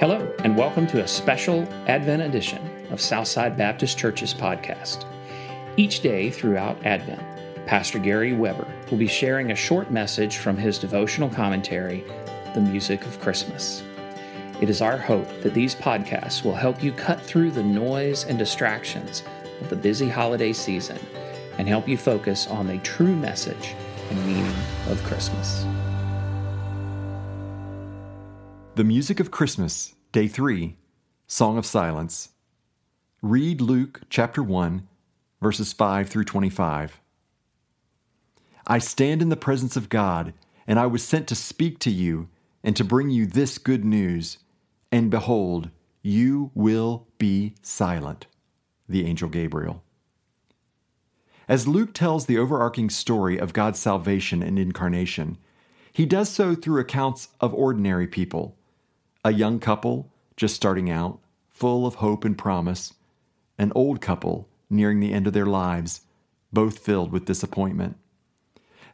Hello, and welcome to a special Advent edition of Southside Baptist Church's podcast. Each day throughout Advent, Pastor Gary Weber will be sharing a short message from his devotional commentary, The Music of Christmas. It is our hope that these podcasts will help you cut through the noise and distractions of the busy holiday season and help you focus on the true message and meaning of Christmas. The Music of Christmas, Day 3, Song of Silence. Read Luke chapter 1, verses 5 through 25. I stand in the presence of God, and I was sent to speak to you and to bring you this good news. And behold, you will be silent. The angel Gabriel. As Luke tells the overarching story of God's salvation and incarnation, he does so through accounts of ordinary people a young couple just starting out, full of hope and promise, an old couple nearing the end of their lives, both filled with disappointment.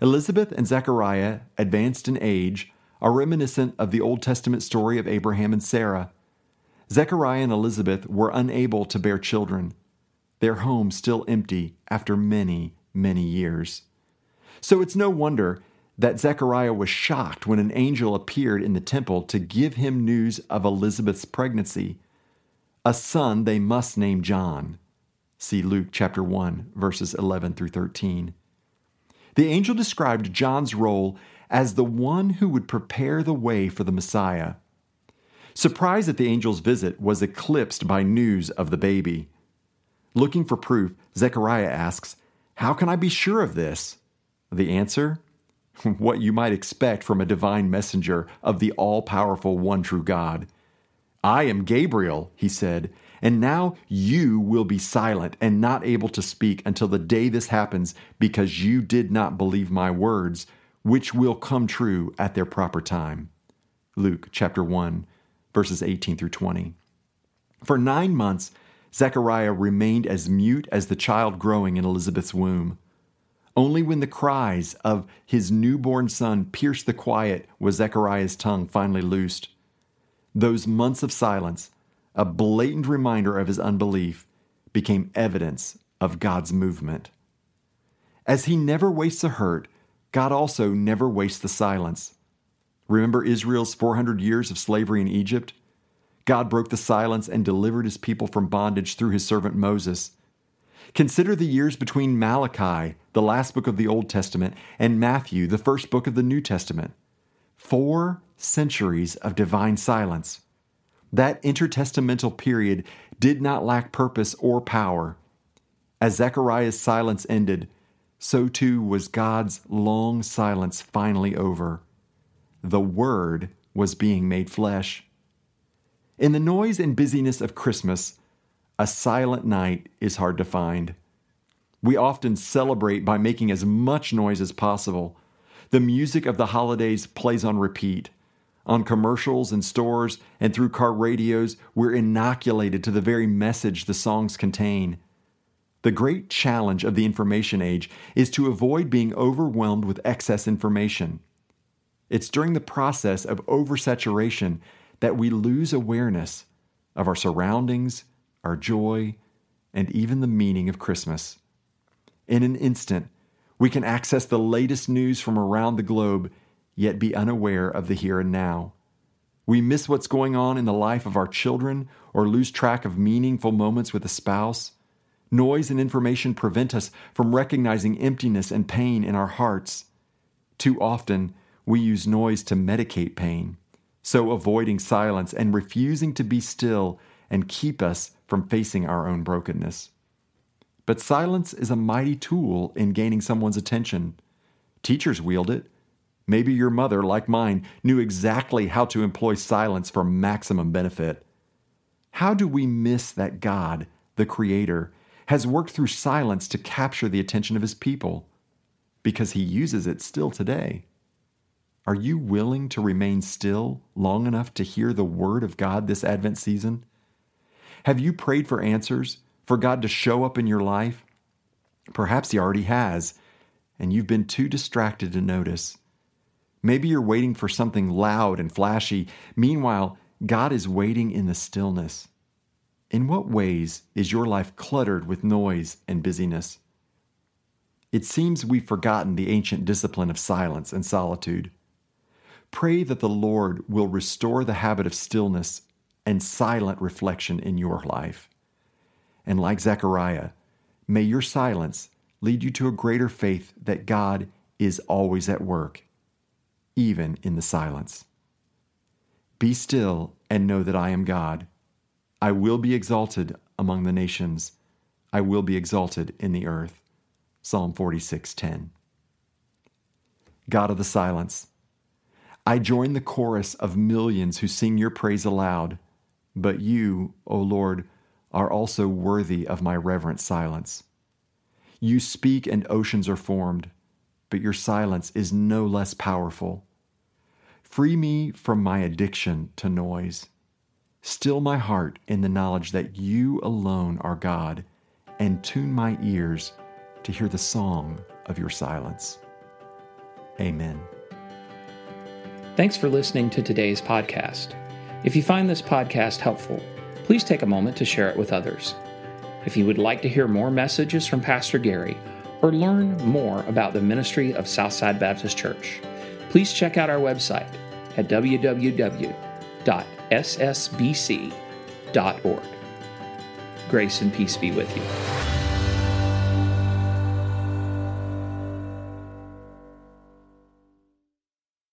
Elizabeth and Zechariah, advanced in age, are reminiscent of the Old Testament story of Abraham and Sarah. Zechariah and Elizabeth were unable to bear children, their home still empty after many, many years. So it's no wonder that Zechariah was shocked when an angel appeared in the temple to give him news of Elizabeth's pregnancy. A son they must name John. See Luke chapter 1, verses 11 through 13. The angel described John's role as the one who would prepare the way for the Messiah. Surprise at the angel's visit was eclipsed by news of the baby. Looking for proof, Zechariah asks, How can I be sure of this? The answer what you might expect from a divine messenger of the all powerful one true God. I am Gabriel, he said, and now you will be silent and not able to speak until the day this happens because you did not believe my words, which will come true at their proper time. Luke chapter 1, verses 18 through 20. For nine months, Zechariah remained as mute as the child growing in Elizabeth's womb. Only when the cries of his newborn son pierced the quiet was Zechariah's tongue finally loosed. Those months of silence, a blatant reminder of his unbelief, became evidence of God's movement. As he never wastes a hurt, God also never wastes the silence. Remember Israel's 400 years of slavery in Egypt? God broke the silence and delivered his people from bondage through his servant Moses. Consider the years between Malachi, the last book of the Old Testament, and Matthew, the first book of the New Testament. Four centuries of divine silence. That intertestamental period did not lack purpose or power. As Zechariah's silence ended, so too was God's long silence finally over. The Word was being made flesh. In the noise and busyness of Christmas, a silent night is hard to find. We often celebrate by making as much noise as possible. The music of the holidays plays on repeat. On commercials in stores and through car radios, we're inoculated to the very message the songs contain. The great challenge of the information age is to avoid being overwhelmed with excess information. It's during the process of oversaturation that we lose awareness of our surroundings our joy, and even the meaning of Christmas. In an instant, we can access the latest news from around the globe, yet be unaware of the here and now. We miss what's going on in the life of our children or lose track of meaningful moments with a spouse. Noise and information prevent us from recognizing emptiness and pain in our hearts. Too often, we use noise to medicate pain. So, avoiding silence and refusing to be still and keep us from facing our own brokenness. But silence is a mighty tool in gaining someone's attention. Teachers wield it. Maybe your mother, like mine, knew exactly how to employ silence for maximum benefit. How do we miss that God, the Creator, has worked through silence to capture the attention of His people? Because He uses it still today. Are you willing to remain still long enough to hear the Word of God this Advent season? Have you prayed for answers, for God to show up in your life? Perhaps He already has, and you've been too distracted to notice. Maybe you're waiting for something loud and flashy. Meanwhile, God is waiting in the stillness. In what ways is your life cluttered with noise and busyness? It seems we've forgotten the ancient discipline of silence and solitude. Pray that the Lord will restore the habit of stillness and silent reflection in your life. And like Zechariah, may your silence lead you to a greater faith that God is always at work, even in the silence. Be still and know that I am God. I will be exalted among the nations. I will be exalted in the earth. Psalm 46:10. God of the silence, I join the chorus of millions who sing your praise aloud, but you, O Lord, are also worthy of my reverent silence. You speak and oceans are formed, but your silence is no less powerful. Free me from my addiction to noise. Still my heart in the knowledge that you alone are God, and tune my ears to hear the song of your silence. Amen. Thanks for listening to today's podcast. If you find this podcast helpful, please take a moment to share it with others. If you would like to hear more messages from Pastor Gary or learn more about the ministry of Southside Baptist Church, please check out our website at www.ssbc.org. Grace and peace be with you.